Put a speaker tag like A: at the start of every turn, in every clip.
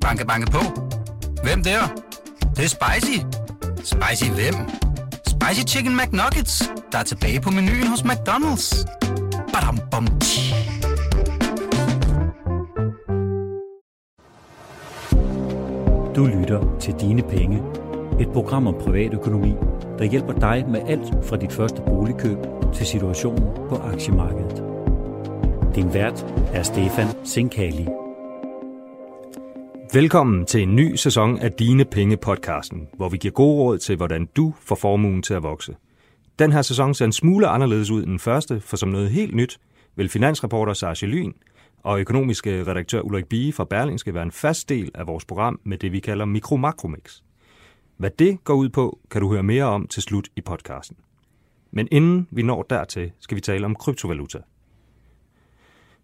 A: Banke, banke på. Hvem der? Det, det er spicy. Spicy hvem? Spicy Chicken McNuggets, der er tilbage på menuen hos McDonald's. Badum, bom, tji.
B: Du lytter til Dine Penge. Et program om privatøkonomi, der hjælper dig med alt fra dit første boligkøb til situationen på aktiemarkedet. Din vært er Stefan Sinkali.
C: Velkommen til en ny sæson af Dine Penge podcasten, hvor vi giver gode råd til, hvordan du får formuen til at vokse. Den her sæson ser en smule anderledes ud end den første, for som noget helt nyt vil finansreporter Sasha Lyn og økonomiske redaktør Ulrik Bie fra Berlingske være en fast del af vores program med det, vi kalder mikro-makromix. Hvad det går ud på, kan du høre mere om til slut i podcasten. Men inden vi når dertil, skal vi tale om kryptovaluta.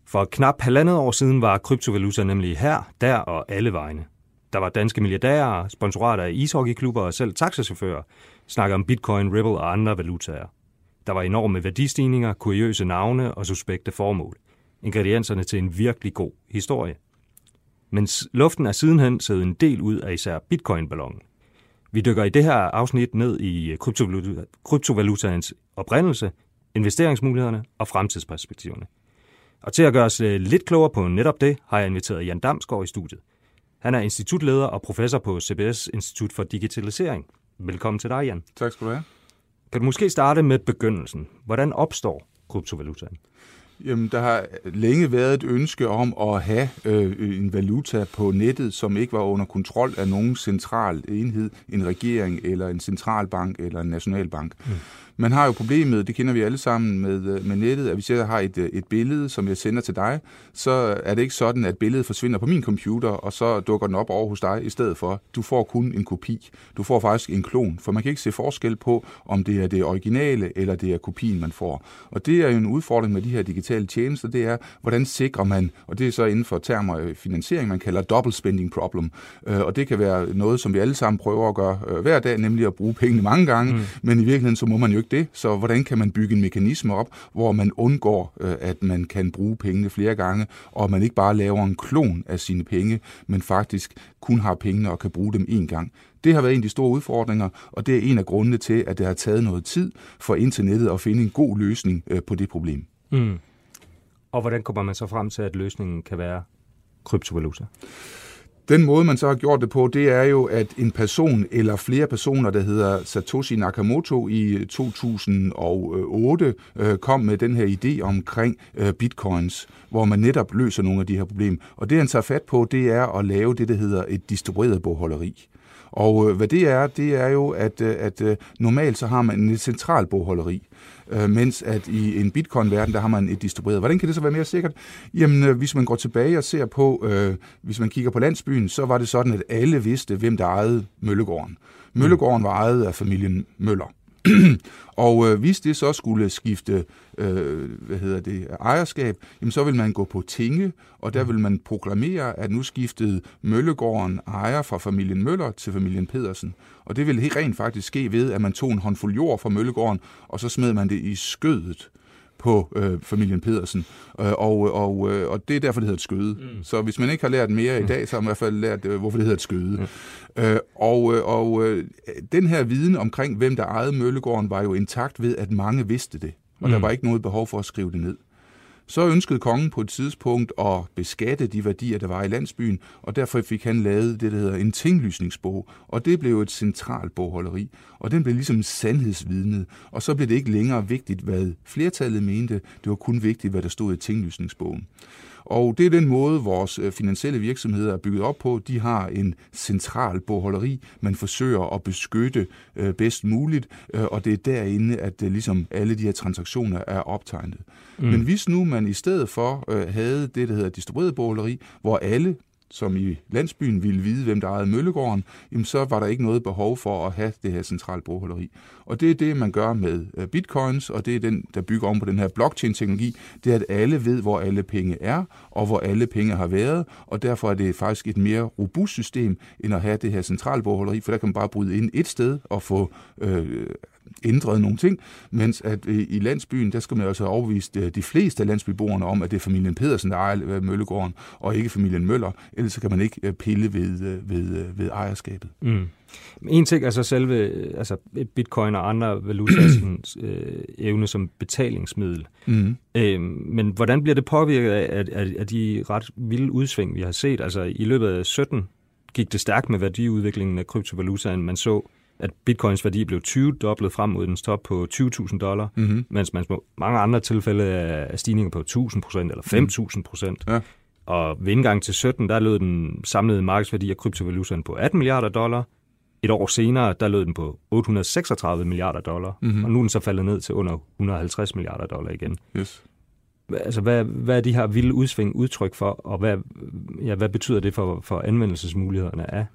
C: For knap halvandet år siden var kryptovaluta nemlig her, der og alle vegne. Der var danske milliardærer, sponsorater af ishockeyklubber og selv taxachauffører, snakker om bitcoin, ripple og andre valutaer. Der var enorme værdistigninger, kuriøse navne og suspekte formål. Ingredienserne til en virkelig god historie. Men luften er sidenhen siddet en del ud af især bitcoin-ballonen. Vi dykker i det her afsnit ned i kryptovaluta, kryptovalutaens oprindelse, investeringsmulighederne og fremtidsperspektiverne. Og til at gøre os øh, lidt klogere på netop det, har jeg inviteret Jan Damsgaard i studiet. Han er institutleder og professor på CBS Institut for Digitalisering. Velkommen til dig, Jan.
D: Tak skal du have.
C: Kan du måske starte med begyndelsen? Hvordan opstår kryptovalutaen?
D: Jamen, der har længe været et ønske om at have øh, en valuta på nettet, som ikke var under kontrol af nogen central enhed, en regering eller en centralbank eller en nationalbank. Mm. Man har jo problemet, det kender vi alle sammen med, med nettet, at hvis jeg har et, et billede, som jeg sender til dig, så er det ikke sådan, at billedet forsvinder på min computer, og så dukker den op over hos dig i stedet for. Du får kun en kopi. Du får faktisk en klon, for man kan ikke se forskel på, om det er det originale eller det er kopien, man får. Og det er jo en udfordring med de her digitale tjenester, det er, hvordan sikrer man, og det er så inden for termer finansiering, man kalder double spending problem. Og det kan være noget, som vi alle sammen prøver at gøre hver dag, nemlig at bruge pengene mange gange, mm. men i virkeligheden så må man jo ikke det. Så hvordan kan man bygge en mekanisme op, hvor man undgår, øh, at man kan bruge pengene flere gange, og man ikke bare laver en klon af sine penge, men faktisk kun har pengene og kan bruge dem én gang. Det har været en af de store udfordringer, og det er en af grundene til, at det har taget noget tid for internettet at finde en god løsning øh, på det problem.
C: Mm. Og hvordan kommer man så frem til, at løsningen kan være kryptovaluta?
D: Den måde, man så har gjort det på, det er jo, at en person eller flere personer, der hedder Satoshi Nakamoto i øh, 2008, øh, kom med den her idé omkring øh, bitcoins, hvor man netop løser nogle af de her problemer. Og det, han tager fat på, det er at lave det, der hedder et distribueret bogholderi. Og øh, hvad det er, det er jo, at, øh, at øh, normalt så har man et centralt bogholderi øh, mens at i en bitcoin-verden, der har man et distribueret. Hvordan kan det så være mere sikkert? Jamen, øh, hvis man går tilbage og ser på, øh, hvis man kigger på landsbyen, så var det sådan, at alle vidste, hvem der ejede Møllegården. Møllegården var ejet af familien Møller. og øh, hvis det så skulle skifte øh, hvad hedder det, ejerskab, jamen så vil man gå på tinge, og der vil man proklamere, at nu skiftede Møllegården ejer fra familien Møller til familien Pedersen. Og det vil helt rent faktisk ske ved, at man tog en håndfuld jord fra Møllegården, og så smed man det i skødet på øh, familien Pedersen. Øh, og, og, øh, og det er derfor, det hedder et skøde. Mm. Så hvis man ikke har lært mere i dag, så har man i hvert fald lært, øh, hvorfor det hedder et skøde. Mm. Øh, og øh, og øh, den her viden omkring, hvem der ejede Møllegården, var jo intakt ved, at mange vidste det. Og mm. der var ikke noget behov for at skrive det ned. Så ønskede kongen på et tidspunkt at beskatte de værdier, der var i landsbyen, og derfor fik han lavet det, der hedder en tinglysningsbog, og det blev et centralt bogholderi, og den blev ligesom sandhedsvidnet, og så blev det ikke længere vigtigt, hvad flertallet mente, det var kun vigtigt, hvad der stod i tinglysningsbogen. Og det er den måde, vores finansielle virksomheder er bygget op på. De har en central bogholderi, man forsøger at beskytte bedst muligt, og det er derinde, at ligesom alle de her transaktioner er optegnet. Mm. Men hvis nu man i stedet for havde det, der hedder distribueret bogholderi, hvor alle som i landsbyen ville vide, hvem der ejede Møllegården, jamen så var der ikke noget behov for at have det her centralt bogholderi. Og det er det, man gør med øh, bitcoins, og det er den, der bygger om på den her blockchain-teknologi, det er, at alle ved, hvor alle penge er, og hvor alle penge har været, og derfor er det faktisk et mere robust system, end at have det her centrale bogholderi, for der kan man bare bryde ind et sted og få øh, ændret nogle ting, mens at øh, i landsbyen, der skal man altså overvise øh, de fleste af landsbyboerne om, at det er familien Pedersen, der ejer øh, Møllegården, og ikke familien Møller, ellers så kan man ikke pille ved, ved, ved ejerskabet.
C: Mm. En ting er så selve altså bitcoin og andre valutaers øh, evne som betalingsmiddel. Mm. Øh, men hvordan bliver det påvirket af, af, af de ret vilde udsving, vi har set? Altså i løbet af 17 gik det stærkt med værdiudviklingen af kryptovalutaen. Man så at bitcoins værdi blev 20-doblet frem mod dens top på 20.000 dollar, mm-hmm. mens man mange andre tilfælde er stigninger på 1.000 procent eller 5.000 procent. Ja. Og ved indgang til 17, der lød den samlede markedsværdi af kryptovalutaen på 18 milliarder dollar. Et år senere, der lød den på 836 milliarder dollar, mm-hmm. og nu er den så faldet ned til under 150 milliarder dollar igen. Yes. Altså, hvad, hvad er de her vilde udsving udtryk for, og hvad, ja, hvad betyder det for, for anvendelsesmulighederne af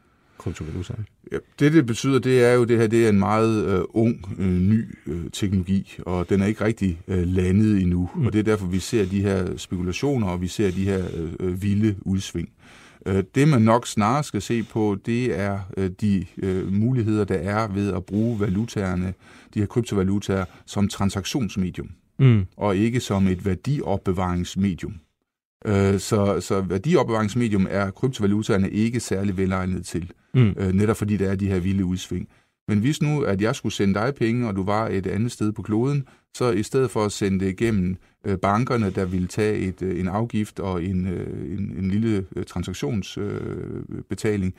C: kryptovalutaen?
D: Ja, det, det betyder, det er jo, det her det er en meget øh, ung, øh, ny øh, teknologi, og den er ikke rigtig øh, landet endnu. Mm. Og det er derfor, vi ser de her spekulationer, og vi ser de her øh, øh vilde udsving. Øh, det, man nok snarere skal se på, det er øh, de øh, muligheder, der er ved at bruge valutaerne, de her kryptovalutaer, som transaktionsmedium, mm. og ikke som et værdiopbevaringsmedium. Øh, så, så værdiopbevaringsmedium er kryptovalutaerne ikke særlig velegnet til, mm. øh, netop fordi der er de her vilde udsving. Men hvis nu, at jeg skulle sende dig penge, og du var et andet sted på kloden, så i stedet for at sende det igennem øh, bankerne, der vil tage et, øh, en afgift og en, øh, en, en lille øh, transaktionsbetaling,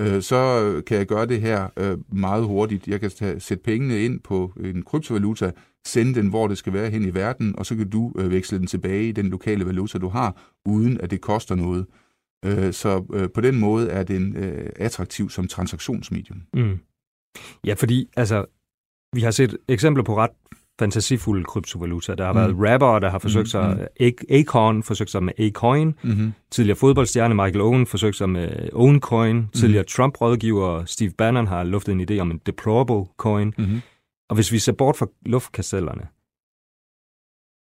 D: øh, øh, så kan jeg gøre det her øh, meget hurtigt. Jeg kan tage, sætte pengene ind på en kryptovaluta, sende den, hvor det skal være hen i verden, og så kan du øh, veksle den tilbage i den lokale valuta, du har, uden at det koster noget. Øh, så øh, på den måde er den øh, attraktiv som transaktionsmedium. Mm.
C: Ja, fordi altså, vi har set eksempler på ret fantasifulde kryptovaluta. Der har mm. været rapper, der har forsøgt sig, mm. Acorn forsøgt sig med Acoin, mm-hmm. tidligere fodboldstjerne Michael Owen forsøgt sig med Owncoin, mm. tidligere Trump-rådgiver Steve Bannon har luftet en idé om en deplorable coin. Mm-hmm. Og hvis vi ser bort fra luftkastellerne,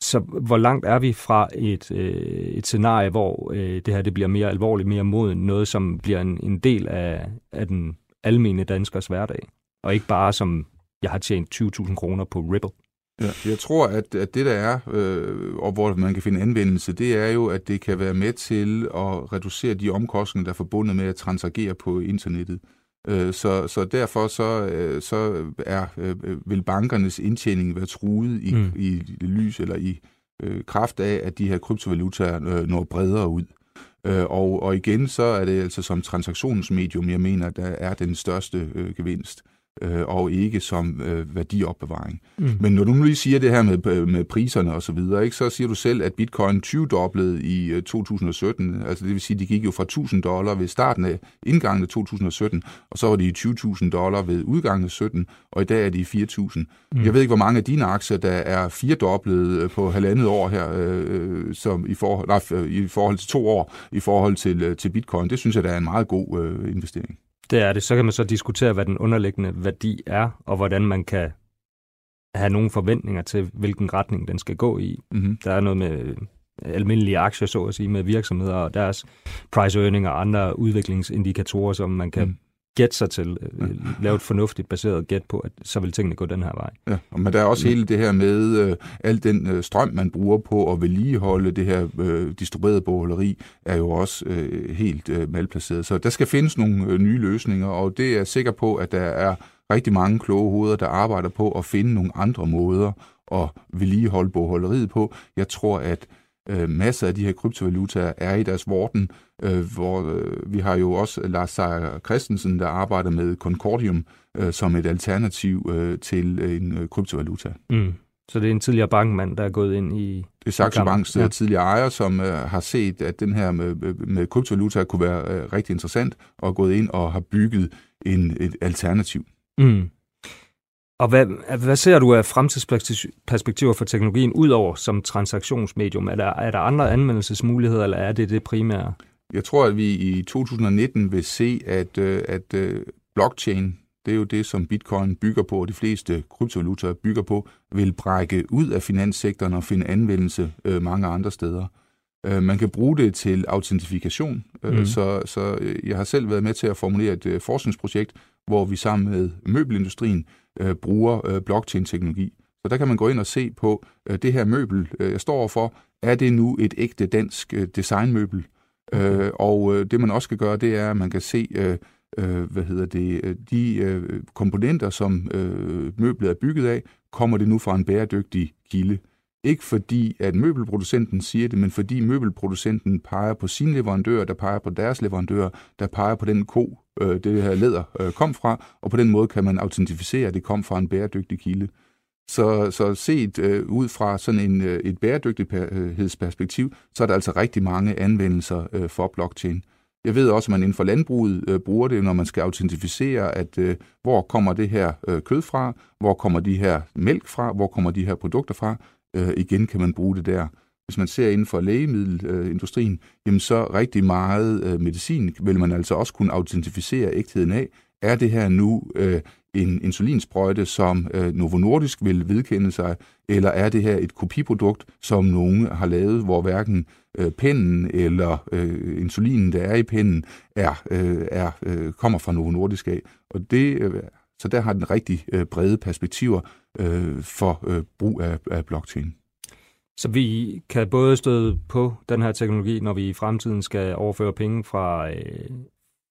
C: så hvor langt er vi fra et, øh, et scenarie, hvor øh, det her det bliver mere alvorligt, mere mod noget, som bliver en, en del af, af den almindelige danskers hverdag, og ikke bare som, jeg har tjent 20.000 kroner på Ripple.
D: Ja, jeg tror, at, at det der er, øh, og hvor man kan finde anvendelse, det er jo, at det kan være med til at reducere de omkostninger, der er forbundet med at transagere på internettet. Øh, så, så derfor så, øh, så er, øh, vil bankernes indtjening være truet i, mm. i lys eller i øh, kraft af, at de her kryptovalutaer øh, når bredere ud. Øh, og, og igen, så er det altså som transaktionsmedium, jeg mener, der er den største øh, gevinst øh, og ikke som øh, værdiopbevaring. Mm. Men når du nu lige siger det her med, øh, med priserne og så videre, ikke, så siger du selv, at bitcoin 20-doblede i øh, 2017. Altså det vil sige, at de gik jo fra 1000 dollar ved starten af indgangen af 2017, og så var de 20.000 dollar ved udgangen af 17, og i dag er de 4.000. Mm. Jeg ved ikke, hvor mange af dine aktier, der er firedoblet øh, på halvandet år her, øh, som i, forhold, nej, i forhold til to år, i forhold til, øh, til bitcoin. Det synes jeg, der er en meget god øh, investering.
C: Det er det. Så kan man så diskutere, hvad den underliggende værdi er, og hvordan man kan have nogle forventninger til, hvilken retning den skal gå i. Mm-hmm. Der er noget med almindelige aktier, så at sige, med virksomheder og deres price earning og andre udviklingsindikatorer, som man kan mm gætte sig til, øh, ja. lave et fornuftigt baseret gæt på, at så vil tingene gå den her vej.
D: Ja, men der er også hele det her med øh, al den øh, strøm, man bruger på at vedligeholde det her øh, distribuerede bogholderi, er jo også øh, helt øh, malplaceret. Så der skal findes nogle øh, nye løsninger, og det er jeg sikker på, at der er rigtig mange kloge hoveder, der arbejder på at finde nogle andre måder at vedligeholde bogholderiet på. Jeg tror, at øh, masser af de her kryptovalutaer er i deres vorten, øh, hvor øh, vi har jo også Lars Seier Christensen, der arbejder med Concordium øh, som et alternativ øh, til en øh, kryptovaluta. Mm.
C: Så det er en tidligere bankmand, der er gået ind i...
D: Det er Saxo Banks ja. tidligere ejer, som øh, har set, at den her med, med kryptovaluta kunne være øh, rigtig interessant, og er gået ind og har bygget en, et alternativ. Mm.
C: Og hvad, hvad ser du af fremtidsperspektiver for teknologien, udover som transaktionsmedium? Er der, er der andre anvendelsesmuligheder, eller er det det primære?
D: Jeg tror, at vi i 2019 vil se, at, øh, at øh, blockchain, det er jo det, som bitcoin bygger på, og de fleste kryptovalutaer bygger på, vil brække ud af finanssektoren og finde anvendelse øh, mange andre steder. Man kan bruge det til autentifikation, mm. så, så jeg har selv været med til at formulere et forskningsprojekt, hvor vi sammen med møbelindustrien øh, bruger øh, blockchain-teknologi. Så der kan man gå ind og se på øh, det her møbel, øh, jeg står for, er det nu et ægte dansk øh, designmøbel? Okay. Øh, og øh, det man også skal gøre, det er, at man kan se, øh, øh, hvad hedder det, øh, de øh, komponenter, som øh, møblet er bygget af, kommer det nu fra en bæredygtig kilde. Ikke fordi, at møbelproducenten siger det, men fordi møbelproducenten peger på sine leverandører, der peger på deres leverandører, der peger på den ko, øh, det her læder øh, kom fra, og på den måde kan man autentificere, at det kom fra en bæredygtig kilde. Så, så set øh, ud fra sådan en, øh, et bæredygtighedsperspektiv, så er der altså rigtig mange anvendelser øh, for blockchain. Jeg ved også, at man inden for landbruget øh, bruger det, når man skal autentificere, at øh, hvor kommer det her øh, kød fra, hvor kommer de her mælk fra, hvor kommer de her produkter fra. Øh, igen kan man bruge det der. Hvis man ser inden for lægemiddelindustrien, jamen så rigtig meget øh, medicin vil man altså også kunne autentificere ægtheden af. Er det her nu øh, en insulinsprøjte, som øh, Novo Nordisk vil vedkende sig, eller er det her et kopiprodukt, som nogen har lavet, hvor hverken øh, pennen eller øh, insulinen, der er i pennen, er, øh, er, øh, kommer fra Novo Nordisk af. Og det, øh, så der har den rigtig øh, brede perspektiver øh, for øh, brug af, af blockchain.
C: Så vi kan både støde på den her teknologi, når vi i fremtiden skal overføre penge fra, øh,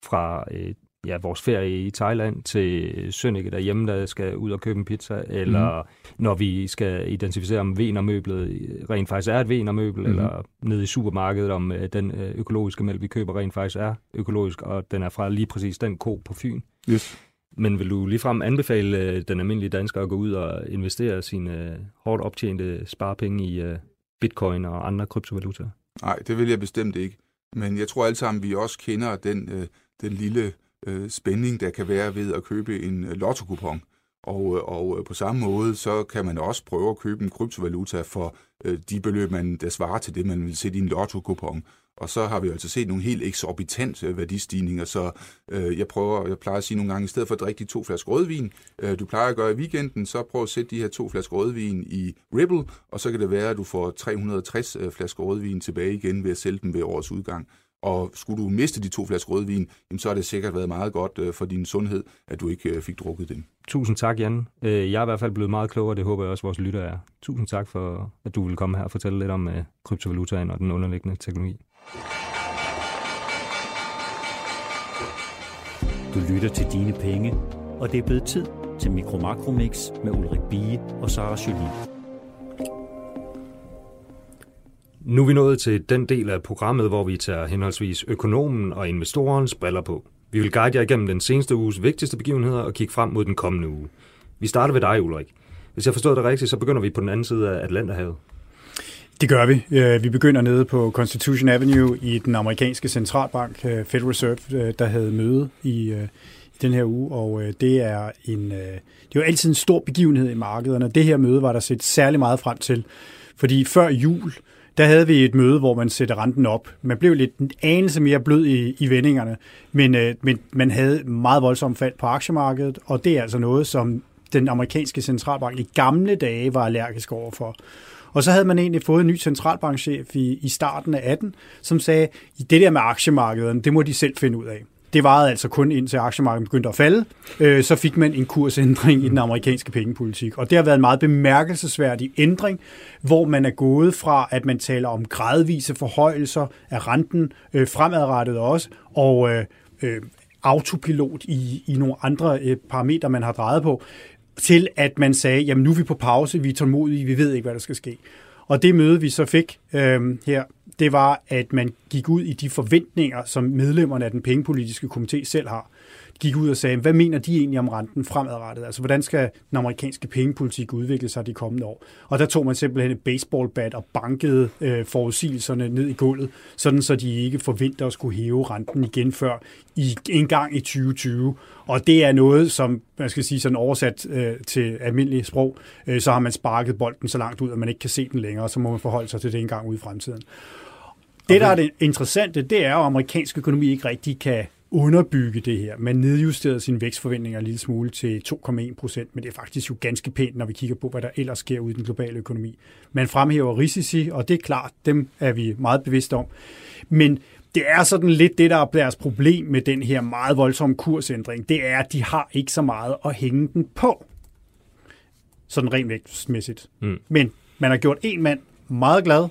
C: fra øh, ja, vores ferie i Thailand til Sønneke derhjemme, der skal ud og købe en pizza, eller mm. når vi skal identificere, om venermøblet rent faktisk er et venermøbel, mm. eller nede i supermarkedet, om øh, den øh, økologiske mælk, vi køber, rent faktisk er økologisk, og den er fra lige præcis den ko på Fyn.
D: Yes.
C: Men vil du ligefrem anbefale øh, den almindelige dansker at gå ud og investere sine øh, hårdt optjente sparepenge i øh, bitcoin og andre kryptovalutaer?
D: Nej, det vil jeg bestemt ikke. Men jeg tror alle sammen, vi også kender den, den lille spænding, der kan være ved at købe en lottokupon. lotto-kupon. Og, og på samme måde, så kan man også prøve at købe en kryptovaluta for de beløb, man, der svarer til det, man vil sætte i en lotto-kupon. Og så har vi altså set nogle helt eksorbitante øh, værdistigninger, så øh, jeg prøver, jeg plejer at sige nogle gange, i stedet for at drikke de to flasker rødvin, øh, du plejer at gøre i weekenden, så prøv at sætte de her to flasker rødvin i Ripple, og så kan det være, at du får 360 øh, flasker rødvin tilbage igen ved at sælge dem ved årets udgang. Og skulle du miste de to flasker rødvin, jamen, så har det sikkert været meget godt øh, for din sundhed, at du ikke øh, fik drukket dem.
C: Tusind tak, Jan. Øh, jeg er i hvert fald blevet meget klogere, det håber jeg også, vores lytter er. Tusind tak for, at du vil komme her og fortælle lidt om øh, kryptovalutaen og den underliggende teknologi.
B: Du lytter til Dine Penge, og det er blevet tid til Mikro Makromix med Ulrik Bie og Sara Jolie.
C: Nu er vi nået til den del af programmet, hvor vi tager henholdsvis økonomen og investorens briller på. Vi vil guide jer igennem den seneste uges vigtigste begivenheder og kigge frem mod den kommende uge. Vi starter ved dig, Ulrik. Hvis jeg forstår det rigtigt, så begynder vi på den anden side af Atlanterhavet.
E: Det gør vi. Øh, vi begynder nede på Constitution Avenue i den amerikanske centralbank, øh, Federal Reserve, øh, der havde møde i, i den her uge, og det er en det er jo altid en stor begivenhed i markederne. Det her møde var der set særlig meget frem til, fordi før jul, der havde vi et møde, hvor man sætter renten op. Man blev lidt en anelse mere blød i, i vendingerne, men, men man havde meget voldsomt fald på aktiemarkedet, og det er altså noget, som den amerikanske centralbank i gamle dage var allergisk overfor. Og så havde man egentlig fået en ny centralbankchef i, i starten af 18, som sagde, det der med aktiemarkedet, det må de selv finde ud af. Det varede altså kun indtil aktiemarkedet begyndte at falde. Øh, så fik man en kursændring i den amerikanske pengepolitik. Og det har været en meget bemærkelsesværdig ændring, hvor man er gået fra, at man taler om gradvise forhøjelser af renten øh, fremadrettet også, og øh, øh, autopilot i, i nogle andre øh, parametre, man har drejet på, til at man sagde, jamen nu er vi på pause, vi er tålmodige, vi ved ikke, hvad der skal ske. Og det møde, vi så fik øh, her, det var, at man gik ud i de forventninger, som medlemmerne af den pengepolitiske komité selv har. Gik ud og sagde, hvad mener de egentlig om renten fremadrettet? Altså, hvordan skal den amerikanske pengepolitik udvikle sig de kommende år? Og der tog man simpelthen et baseballbat og bankede øh, forudsigelserne ned i gulvet, sådan så de ikke forventer at skulle hæve renten igen før i, en gang i 2020. Og det er noget, som man skal sige sådan oversat øh, til almindelig sprog, øh, så har man sparket bolden så langt ud, at man ikke kan se den længere, så må man forholde sig til det en gang ude i fremtiden. Det, der er det interessante, det er, at amerikansk økonomi ikke rigtig kan underbygge det her. Man nedjusterede sine vækstforventninger en lille smule til 2,1 procent, men det er faktisk jo ganske pænt, når vi kigger på, hvad der ellers sker ude i den globale økonomi. Man fremhæver risici, og det er klart, dem er vi meget bevidste om. Men det er sådan lidt det, der er deres problem med den her meget voldsomme kursændring. Det er, at de har ikke så meget at hænge den på. Sådan rent vægtsmæssigt. Mm. Men man har gjort en mand meget glad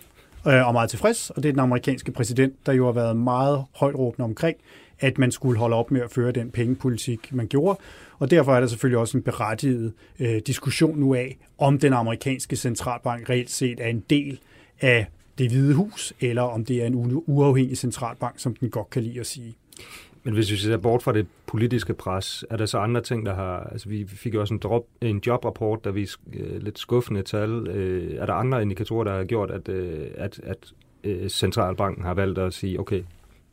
E: øh, og meget tilfreds, og det er den amerikanske præsident, der jo har været meget højt råbende omkring, at man skulle holde op med at føre den pengepolitik, man gjorde. Og derfor er der selvfølgelig også en berettiget øh, diskussion nu af, om den amerikanske centralbank reelt set er en del af det hvide hus, eller om det er en uafhængig centralbank, som den godt kan lide at sige.
C: Men hvis vi ser bort fra det politiske pres, er der så andre ting, der har... Altså, vi fik jo også en, drop, en jobrapport, der viste øh, lidt skuffende tal. Øh, er der andre indikatorer, der har gjort, at, øh, at, at øh, centralbanken har valgt at sige, okay,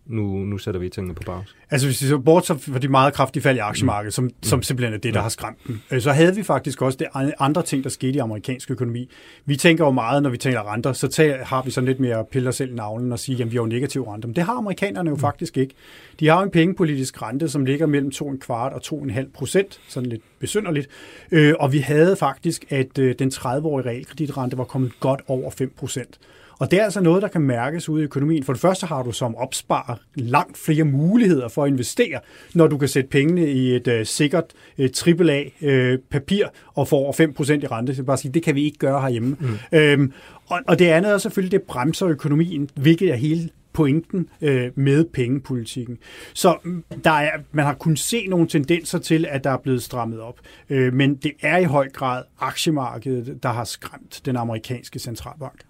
C: nu, nu sætter vi tingene på pause.
E: Altså hvis vi så bort for de meget kraftige fald i aktiemarkedet, som, mm. som simpelthen er det, der mm. har skræmt dem, øh, så havde vi faktisk også det andre ting, der skete i amerikansk økonomi. Vi tænker jo meget, når vi taler renter, så tager, har vi sådan lidt mere piller selv i navlen og sige, at vi har jo negativ rente. Men det har amerikanerne jo mm. faktisk ikke. De har jo en pengepolitisk rente, som ligger mellem 2,25 kvart og 2,5 procent, sådan lidt besynderligt. Øh, og vi havde faktisk, at øh, den 30-årige realkreditrente var kommet godt over 5 procent. Og det er altså noget, der kan mærkes ude i økonomien. For det første har du som opsparer langt flere muligheder for at investere, når du kan sætte pengene i et uh, sikkert uh, AAA-papir uh, og få over 5% i rente. Så bare sige, det kan vi ikke gøre herhjemme. Mm. Øhm, og, og det andet er selvfølgelig, det bremser økonomien, hvilket er hele pointen øh, med pengepolitikken. Så mm, der er, man har kunnet se nogle tendenser til, at der er blevet strammet op. Øh, men det er i høj grad aktiemarkedet, der har skræmt den amerikanske centralbank.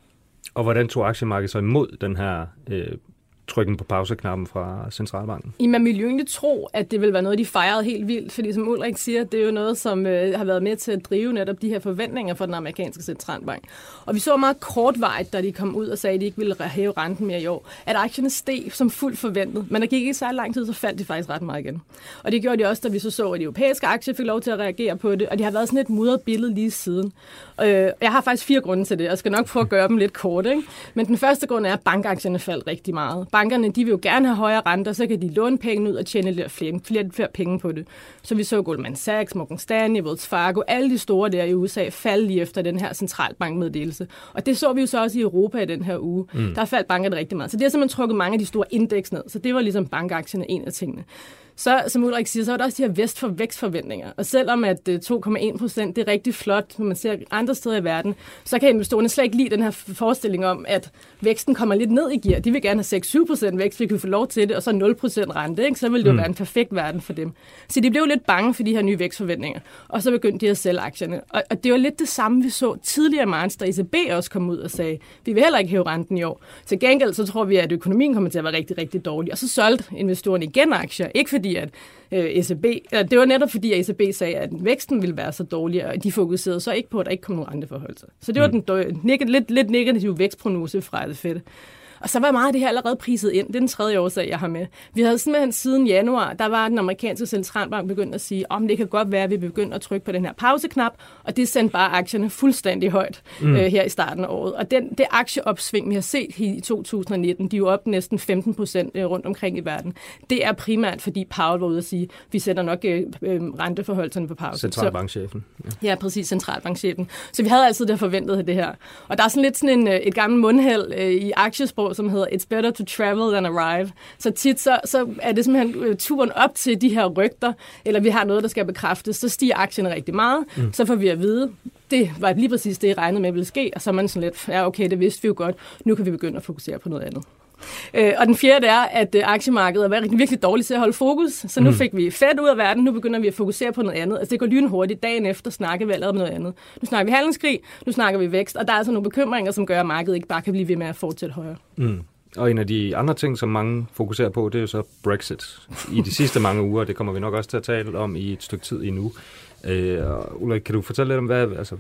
C: Og hvordan tog aktiemarkedet så imod den her øh, trykken på pauseknappen fra Centralbanken?
F: I man ville jo egentlig tro, at det ville være noget, de fejrede helt vildt, fordi som Ulrik siger, det er jo noget, som øh, har været med til at drive netop de her forventninger for den amerikanske centralbank. Og vi så meget kortvarigt, da de kom ud og sagde, at de ikke ville hæve renten mere i år, at aktierne steg som fuldt forventet, men der gik ikke så lang tid, så faldt de faktisk ret meget igen. Og det gjorde de også, da vi så så, at de europæiske aktier fik lov til at reagere på det, og de har været sådan et mudret billede lige siden. Øh, jeg har faktisk fire grunde til det, jeg skal nok prøve at gøre dem lidt kort. Ikke? Men den første grund er, at bankaktierne faldt rigtig meget bankerne de vil jo gerne have højere renter, så kan de låne penge ud og tjene lidt flere, flere, flere penge på det. Så vi så Goldman Sachs, Morgan Stanley, Wells Fargo, alle de store der i USA falde lige efter den her centralbankmeddelelse. Og det så vi jo så også i Europa i den her uge. Mm. Der faldt bankerne rigtig meget. Så det har simpelthen trukket mange af de store indeks ned. Så det var ligesom bankaktierne en af tingene så, som Ulrik siger, så er der også de her vest for vækstforventninger. Og selvom at 2,1 øh, procent det er rigtig flot, når man ser andre steder i verden, så kan investorerne slet ikke lide den her forestilling om, at væksten kommer lidt ned i gear. De vil gerne have 6-7 procent vækst, vi kan få lov til det, og så 0 procent rente. Ikke? Så vil det jo mm. være en perfekt verden for dem. Så de blev lidt bange for de her nye vækstforventninger, og så begyndte de at sælge aktierne. Og, og det var lidt det samme, vi så tidligere i marts, da ECB også kom ud og sagde, vi vil heller ikke hæve renten i år. Til gengæld så tror vi, at økonomien kommer til at være rigtig, rigtig dårlig. Og så solgte investorerne igen aktier, ikke fordi at øh, ECB, eller det var netop fordi, at ECB sagde, at væksten ville være så dårlig, og de fokuserede så ikke på, at der ikke kom nogen renteforhold. Så det var mm. den lidt, lidt negative vækstprognose fra det fedt. Og så var meget af det her allerede priset ind. Det er den tredje årsag, jeg har med. Vi havde simpelthen siden januar, der var den amerikanske centralbank begyndt at sige, om det kan godt være, at vi begynder at trykke på den her pauseknap, og det sendte bare aktierne fuldstændig højt mm. øh, her i starten af året. Og den, det aktieopsving, vi har set i 2019, de er jo op næsten 15 procent øh, rundt omkring i verden. Det er primært, fordi Powell var ude at sige, vi sætter nok øh, øh, renteforholdene på pause.
C: Centralbankchefen.
F: Ja. ja, præcis, centralbankchefen. Så vi havde altid det forventet det her. Og der er sådan lidt sådan en, øh, et gammelt mundhæld øh, i aktiesprog, som hedder It's better to travel than arrive. Så tit så, så er det simpelthen øh, turen op til de her rygter, eller vi har noget, der skal bekræftes, så stiger aktierne rigtig meget. Mm. Så får vi at vide, det var lige præcis det, jeg regnede med ville ske, og så er man sådan lidt, ja okay, det vidste vi jo godt, nu kan vi begynde at fokusere på noget andet. Øh, og den fjerde er, at øh, aktiemarkedet er virkelig, virkelig dårligt til at holde fokus. Så nu mm. fik vi fedt ud af verden, nu begynder vi at fokusere på noget andet. Altså det går lynhurtigt. Dagen efter snakker vi allerede om noget andet. Nu snakker vi handelskrig, nu snakker vi vækst, og der er altså nogle bekymringer, som gør, at markedet ikke bare kan blive ved med at fortsætte højere. Mm.
C: Og en af de andre ting, som mange fokuserer på, det er jo så Brexit. I de sidste mange uger, det kommer vi nok også til at tale om i et stykke tid endnu. Øh, Ulrik, kan du fortælle lidt om, hvad, altså,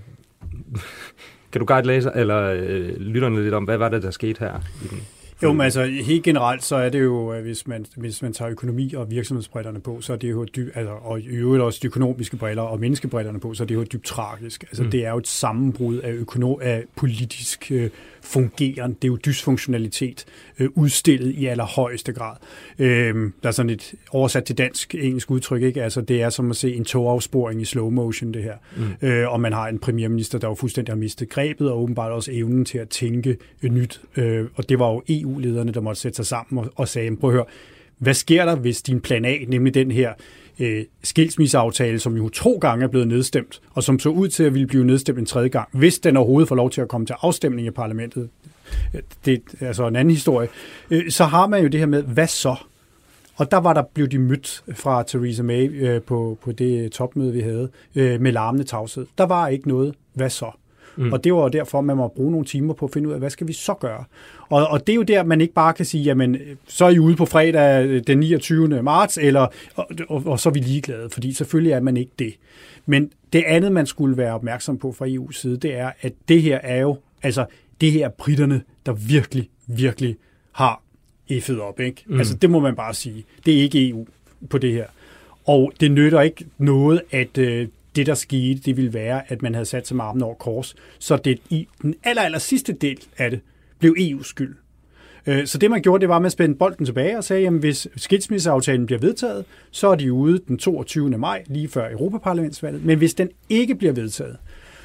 C: kan du guide læser, eller øh, lytterne lidt om, hvad var det, der skete her i den
E: jo, men altså helt generelt, så er det jo, øh, hvis man, hvis man tager økonomi og virksomhedsbrillerne på, så er det jo dybt, altså, og i øvrigt også de økonomiske briller og menneskebrillerne på, så er det jo dybt tragisk. Altså mm. det er jo et sammenbrud af, økonom, af politisk øh, fungerende. Det er jo dysfunktionalitet øh, udstillet i allerhøjeste grad. Øh, der er sådan et oversat til dansk engelsk udtryk, ikke? Altså, det er som at se en togafsporing i slow motion, det her. Mm. Øh, og man har en premierminister, der jo fuldstændig har mistet grebet, og åbenbart også evnen til at tænke nyt. Øh, og det var jo EU EU-lederne, der måtte sætte sig sammen og, og sagde, prøv at høre, hvad sker der, hvis din plan A, nemlig den her øh, skilsmisseaftale, som jo to gange er blevet nedstemt, og som så ud til at ville blive nedstemt en tredje gang, hvis den overhovedet får lov til at komme til afstemning i parlamentet, øh, det er altså en anden historie, øh, så har man jo det her med, hvad så? Og der var der blev de mødt fra Theresa May øh, på, på det topmøde, vi havde, øh, med larmende tavshed. Der var ikke noget, hvad så? Mm. Og det var derfor, man må bruge nogle timer på at finde ud af, hvad skal vi så gøre? Og, og det er jo der, man ikke bare kan sige, jamen, så er I ude på fredag den 29. marts, eller, og, og, og så er vi ligeglade, fordi selvfølgelig er man ikke det. Men det andet, man skulle være opmærksom på fra EU's side, det er, at det her er jo, altså, det her er britterne, der virkelig, virkelig har effet op, ikke? Mm. Altså, det må man bare sige. Det er ikke EU på det her. Og det nytter ikke noget, at øh, det, der skete, det ville være, at man havde sat sig med armen over kors. Så det i den aller, aller sidste del af det blev EU's skyld. Øh, så det, man gjorde, det var, at man spændte bolden tilbage og sagde, at hvis skilsmisseaftalen bliver vedtaget, så er de ude den 22. maj, lige før Europaparlamentsvalget. Men hvis den ikke bliver vedtaget,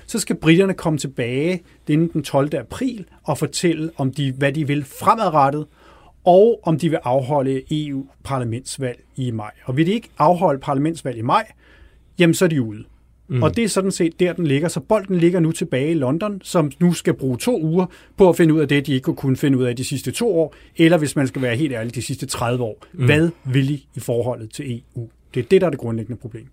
E: så skal britterne komme tilbage inden den 12. april og fortælle, om de, hvad de vil fremadrettet, og om de vil afholde EU-parlamentsvalg i maj. Og vil de ikke afholde parlamentsvalg i maj, jamen så er de ude. Mm. Og det er sådan set der, den ligger. Så bolden ligger nu tilbage i London, som nu skal bruge to uger på at finde ud af det, de ikke kunne finde ud af de sidste to år, eller hvis man skal være helt ærlig, de sidste 30 år. Mm. Hvad vil I i forholdet til EU? Det er det, der er det grundlæggende problem.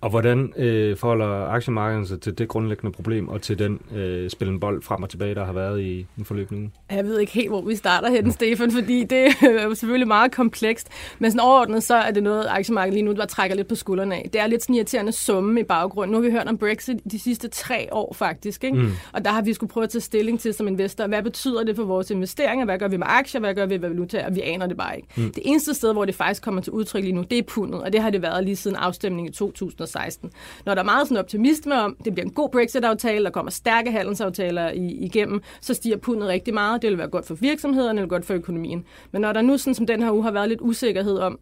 C: Og hvordan øh, forholder aktiemarkedet sig til det grundlæggende problem og til den øh, spillen bold frem og tilbage, der har været i den forløbende uge?
F: Jeg ved ikke helt, hvor vi starter hen, Stefan, fordi det er jo selvfølgelig meget komplekst. Men sådan overordnet, så er det noget, aktiemarkedet lige nu der trækker lidt på skuldrene af. Det er lidt sådan irriterende summe i baggrunden. Nu har vi hørt om Brexit de sidste tre år faktisk, ikke? Mm. og der har vi skulle prøve at tage stilling til som investor, hvad betyder det for vores investeringer? Hvad gør vi med aktier? Hvad gør vi med valuta? Og vi aner det bare ikke. Mm. Det eneste sted, hvor det faktisk kommer til udtryk lige nu, det er pundet, og det har det været lige siden afstemningen i 2000 2016. Når der er meget sådan optimisme om, det bliver en god Brexit-aftale, der kommer stærke handelsaftaler i, igennem, så stiger pundet rigtig meget. Det vil være godt for virksomhederne, det vil være godt for økonomien. Men når der nu, sådan som den her uge, har været lidt usikkerhed om,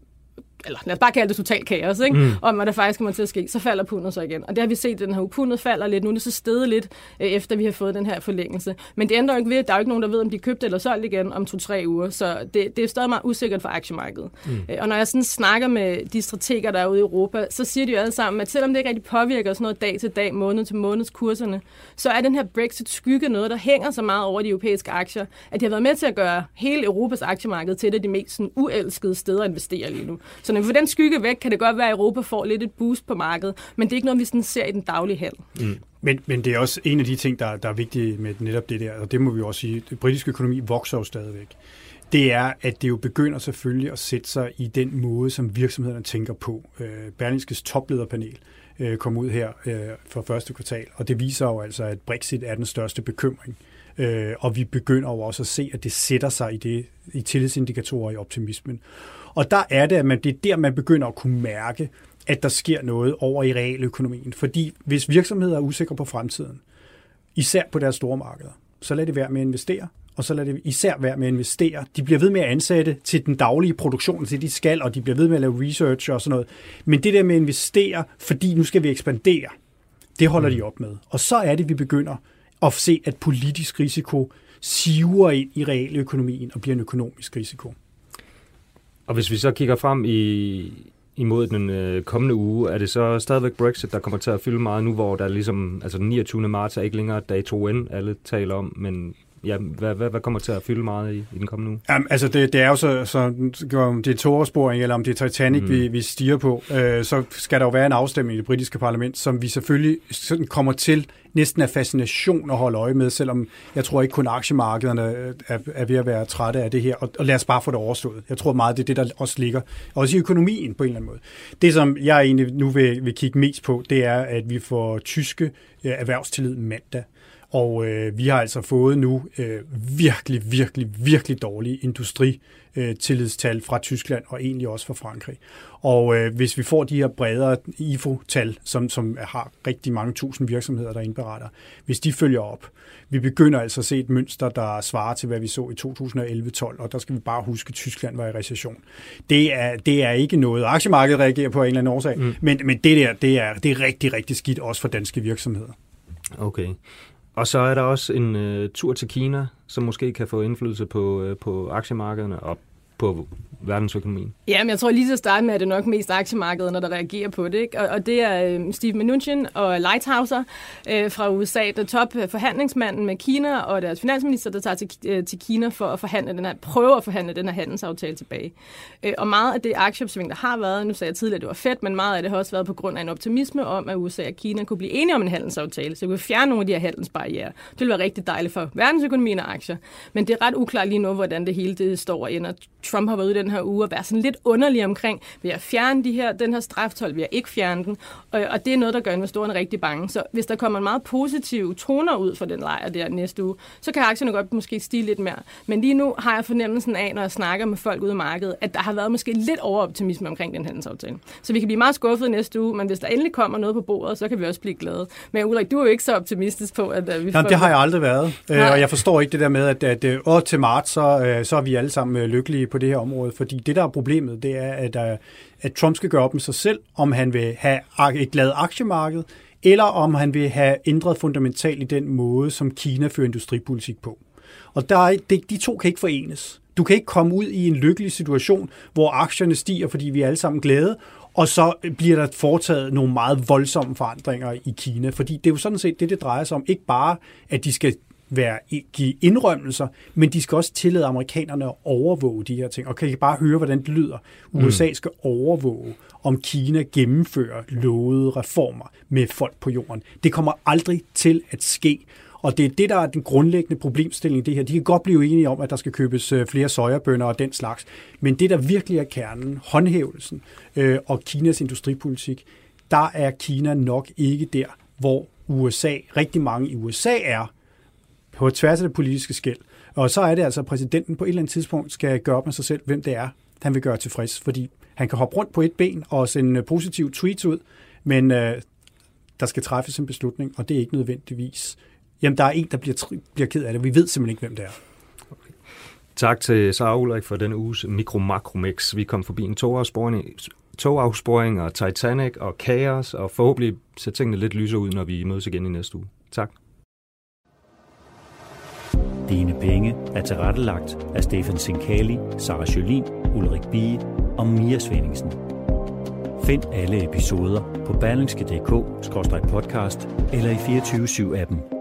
F: eller lad os bare kalde det total kaos, ikke? Mm. om hvad der faktisk kommer til at ske, så falder pundet så igen. Og det har vi set, den her pundet falder lidt. Nu er det så stedet lidt, øh, efter vi har fået den her forlængelse. Men det ændrer ikke ved, der er jo ikke nogen, der ved, om de købte eller solgt igen om to-tre uger. Så det, det er stadig meget usikkert for aktiemarkedet. Mm. Øh, og når jeg sådan snakker med de strateger, der er ude i Europa, så siger de jo alle sammen, at selvom det ikke rigtig påvirker sådan noget dag til dag, måned til måneds kurserne, så er den her Brexit-skygge noget, der hænger så meget over de europæiske aktier, at de har været med til at gøre hele Europas aktiemarked til et af de mest sådan, uelskede steder at investere lige nu. Så når vi får den skygge væk, kan det godt være, at Europa får lidt et boost på markedet, men det er ikke noget, vi sådan ser i den daglige handel. Mm.
E: Men, men det er også en af de ting, der, der er vigtige med netop det der, og det må vi også sige, det britiske økonomi vokser jo stadigvæk. Det er, at det jo begynder selvfølgelig at sætte sig i den måde, som virksomhederne tænker på. Øh, Berlingskes toplederpanel øh, kom ud her øh, for første kvartal, og det viser jo altså, at Brexit er den største bekymring. og vi begynder jo også at se, at det sætter sig i, det, i tillidsindikatorer i optimismen. Og der er det, at man, det er der, man begynder at kunne mærke, at der sker noget over i realøkonomien. Fordi hvis virksomheder er usikre på fremtiden, især på deres store markeder, så lad det være med at investere, og så lad det især være med at investere. De bliver ved med at ansætte til den daglige produktion, til de skal, og de bliver ved med at lave research og sådan noget. Men det der med at investere, fordi nu skal vi ekspandere, det holder mm. de op med. Og så er det, vi begynder at se, at politisk risiko siver ind i realøkonomien og bliver en økonomisk risiko.
C: Og hvis vi så kigger frem i, imod den øh, kommende uge, er det så stadigvæk Brexit, der kommer til at fylde meget nu, hvor der ligesom, altså den 29. marts er ikke længere dato N, alle taler om, men ja, hvad, hvad, hvad kommer til at fylde meget i, i den kommende uge?
E: Jamen, altså det, det er jo så, så om det er togsporing, eller om det er Titanic, mm. vi, vi stiger på, øh, så skal der jo være en afstemning i det britiske parlament, som vi selvfølgelig sådan kommer til næsten af fascination at holde øje med, selvom jeg tror ikke kun aktiemarkederne er, er ved at være trætte af det her, og, og lad os bare få det overstået. Jeg tror meget, det er det, der også ligger, også i økonomien på en eller anden måde. Det, som jeg egentlig nu vil, vil kigge mest på, det er, at vi får tyske erhvervstillid mandag. Og øh, vi har altså fået nu øh, virkelig, virkelig, virkelig dårlige industritillidstal øh, fra Tyskland og egentlig også fra Frankrig. Og øh, hvis vi får de her bredere IFO-tal, som, som har rigtig mange tusind virksomheder, der indberetter, hvis de følger op, vi begynder altså at se et mønster, der svarer til, hvad vi så i 2011-12, og der skal vi bare huske, at Tyskland var i recession. Det er, det er ikke noget, aktiemarkedet reagerer på en eller anden årsag, mm. men, men det der, det er, det er rigtig, rigtig skidt også for danske virksomheder.
C: Okay. Og så er der også en øh, tur til Kina, som måske kan få indflydelse på, øh, på aktiemarkederne og på verdensøkonomien?
F: Ja, men jeg tror lige til at starte med, at det nok mest aktiemarkedet, når der reagerer på det. Ikke? Og, og det er øh, Steve Mnuchin og Lighthouser øh, fra USA, der top øh, forhandlingsmanden med Kina, og deres finansminister, der tager til, øh, til Kina for at forhandle den her, prøve at forhandle den her handelsaftale tilbage. Øh, og meget af det aktieopsving, der har været, nu sagde jeg tidligere, at det var fedt, men meget af det har også været på grund af en optimisme om, at USA og Kina kunne blive enige om en handelsaftale, så vi kunne fjerne nogle af de her handelsbarriere. Det ville være rigtig dejligt for verdensøkonomien og aktier. Men det er ret uklart lige nu, hvordan det hele det står og ender. Trump har været ude den her uge og være sådan lidt underlig omkring, vil jeg fjerne de her, den her straftol, vil jeg ikke fjerne den? Og, og det er noget, der gør investorerne rigtig bange. Så hvis der kommer en meget positiv toner ud for den lejr der næste uge, så kan aktierne godt måske stige lidt mere. Men lige nu har jeg fornemmelsen af, når jeg snakker med folk ude i markedet, at der har været måske lidt overoptimisme omkring den handelsaftale. Så vi kan blive meget skuffet næste uge, men hvis der endelig kommer noget på bordet, så kan vi også blive glade. Men Ulrik, du er jo ikke så optimistisk på, at, at vi
E: Jamen, det har jeg aldrig været. Øh, Nej. Og jeg forstår ikke det der med, at, at, at åh, til marts, så, øh, så er vi alle sammen lykkelige på det her område. Fordi det, der er problemet, det er, at, øh, at Trump skal gøre op med sig selv, om han vil have et glad aktiemarked, eller om han vil have ændret fundamentalt i den måde, som Kina fører industripolitik på. Og der er, de, de to kan ikke forenes. Du kan ikke komme ud i en lykkelig situation, hvor aktierne stiger, fordi vi er alle sammen glade, og så bliver der foretaget nogle meget voldsomme forandringer i Kina. Fordi det er jo sådan set det, det drejer sig om. Ikke bare, at de skal være, give indrømmelser, men de skal også tillade amerikanerne at overvåge de her ting. Og kan I bare høre, hvordan det lyder? USA skal overvåge, om Kina gennemfører lovede reformer med folk på jorden. Det kommer aldrig til at ske. Og det er det, der er den grundlæggende problemstilling det her. De kan godt blive enige om, at der skal købes øh, flere sojabønder og den slags. Men det, der virkelig er kernen, håndhævelsen øh, og Kinas industripolitik, der er Kina nok ikke der, hvor USA, rigtig mange i USA er, på tværs af det politiske skæld. Og så er det altså, at præsidenten på et eller andet tidspunkt skal gøre op med sig selv, hvem det er, han vil gøre tilfreds. Fordi han kan hoppe rundt på et ben og sende øh, positiv tweets ud, men øh, der skal træffes en beslutning, og det er ikke nødvendigvis... Jamen, der er en, der bliver, bliver ked af det. Vi ved simpelthen ikke, hvem det er. Okay.
C: Tak til Sara Ulrik for den uges mikro-makromix. Vi kom forbi en togafsporing, togafsporing og Titanic og kaos, og forhåbentlig ser tingene lidt lysere ud, når vi mødes igen i næste uge. Tak.
B: Dine penge er tilrettelagt af Stefan Sinkali, Sara Jolin, Ulrik Bie og Mia Svendingsen. Find alle episoder på berlingske.dk-podcast eller i 24 7 appen